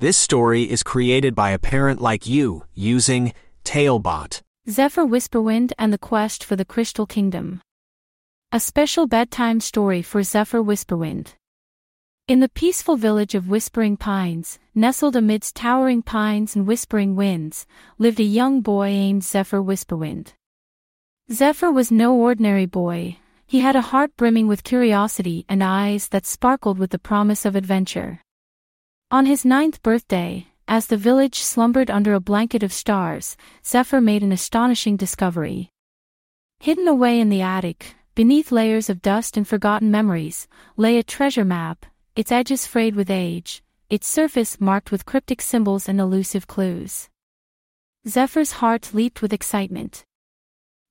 This story is created by a parent like you using Talebot. Zephyr Whisperwind and the Quest for the Crystal Kingdom. A special bedtime story for Zephyr Whisperwind. In the peaceful village of Whispering Pines, nestled amidst towering pines and whispering winds, lived a young boy named Zephyr Whisperwind. Zephyr was no ordinary boy, he had a heart brimming with curiosity and eyes that sparkled with the promise of adventure. On his ninth birthday, as the village slumbered under a blanket of stars, Zephyr made an astonishing discovery. Hidden away in the attic, beneath layers of dust and forgotten memories, lay a treasure map, its edges frayed with age, its surface marked with cryptic symbols and elusive clues. Zephyr's heart leaped with excitement.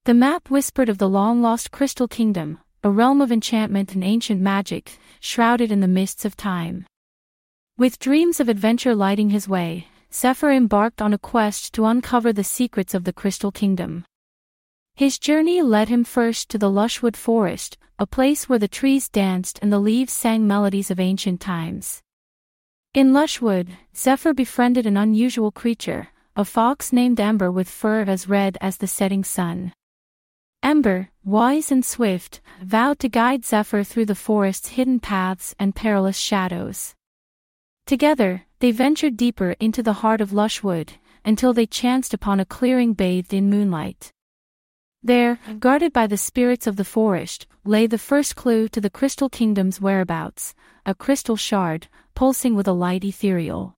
The map whispered of the long-lost Crystal Kingdom, a realm of enchantment and ancient magic, shrouded in the mists of time. With dreams of adventure lighting his way, Zephyr embarked on a quest to uncover the secrets of the Crystal Kingdom. His journey led him first to the Lushwood Forest, a place where the trees danced and the leaves sang melodies of ancient times. In Lushwood, Zephyr befriended an unusual creature, a fox named Ember with fur as red as the setting sun. Ember, wise and swift, vowed to guide Zephyr through the forest's hidden paths and perilous shadows. Together, they ventured deeper into the heart of Lushwood, until they chanced upon a clearing bathed in moonlight. There, guarded by the spirits of the forest, lay the first clue to the Crystal Kingdom's whereabouts, a crystal shard, pulsing with a light ethereal.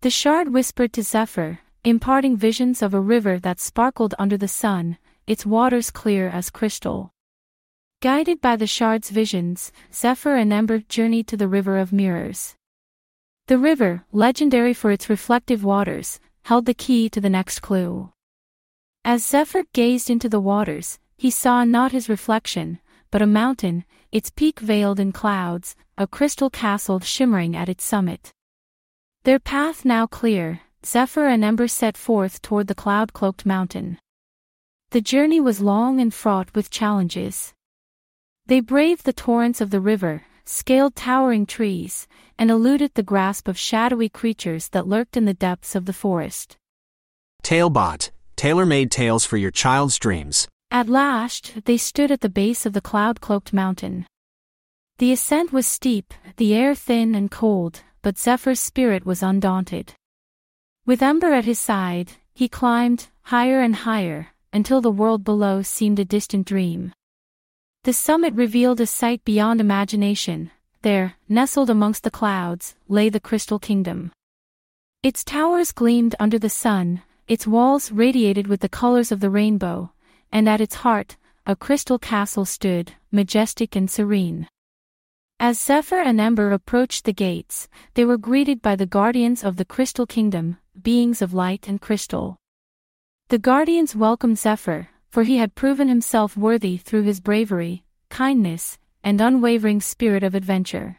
The shard whispered to Zephyr, imparting visions of a river that sparkled under the sun, its waters clear as crystal. Guided by the shard's visions, Zephyr and Ember journeyed to the River of Mirrors. The river, legendary for its reflective waters, held the key to the next clue. As Zephyr gazed into the waters, he saw not his reflection, but a mountain, its peak veiled in clouds, a crystal castle shimmering at its summit. Their path now clear, Zephyr and Ember set forth toward the cloud-cloaked mountain. The journey was long and fraught with challenges. They braved the torrents of the river, scaled towering trees, and eluded the grasp of shadowy creatures that lurked in the depths of the forest. Talebot, tailor-made tales for your child's dreams. At last, they stood at the base of the cloud-cloaked mountain. The ascent was steep, the air thin and cold, but Zephyr's spirit was undaunted. With Ember at his side, he climbed, higher and higher, until the world below seemed a distant dream. The summit revealed a sight beyond imagination. There, nestled amongst the clouds, lay the Crystal Kingdom. Its towers gleamed under the sun, its walls radiated with the colors of the rainbow, and at its heart, a crystal castle stood, majestic and serene. As Zephyr and Ember approached the gates, they were greeted by the guardians of the Crystal Kingdom, beings of light and crystal. The guardians welcomed Zephyr, for he had proven himself worthy through his bravery, kindness, and unwavering spirit of adventure.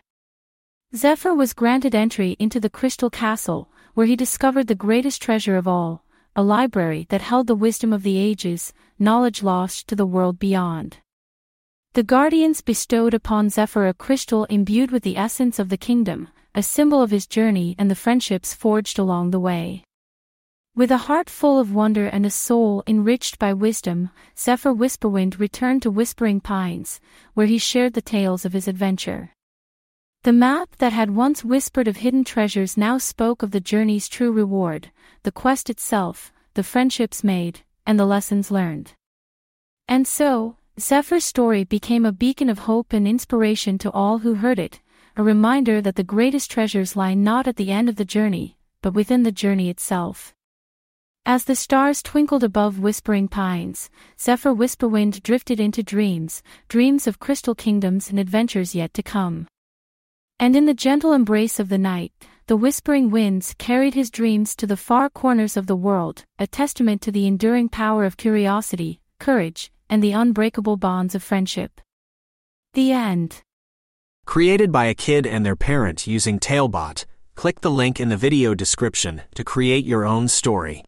Zephyr was granted entry into the Crystal Castle, where he discovered the greatest treasure of all, a library that held the wisdom of the ages, knowledge lost to the world beyond. The guardians bestowed upon Zephyr a crystal imbued with the essence of the kingdom, a symbol of his journey and the friendships forged along the way. With a heart full of wonder and a soul enriched by wisdom, Zephyr Whisperwind returned to Whispering Pines, where he shared the tales of his adventure. The map that had once whispered of hidden treasures now spoke of the journey's true reward, the quest itself, the friendships made, and the lessons learned. And so, Zephyr's story became a beacon of hope and inspiration to all who heard it, a reminder that the greatest treasures lie not at the end of the journey, but within the journey itself. As the stars twinkled above whispering pines, Zephyr Whisperwind drifted into dreams, dreams of crystal kingdoms and adventures yet to come. And in the gentle embrace of the night, the whispering winds carried his dreams to the far corners of the world, a testament to the enduring power of curiosity, courage, and the unbreakable bonds of friendship. The end. Created by a kid and their parent using Talebot, click the link in the video description to create your own story.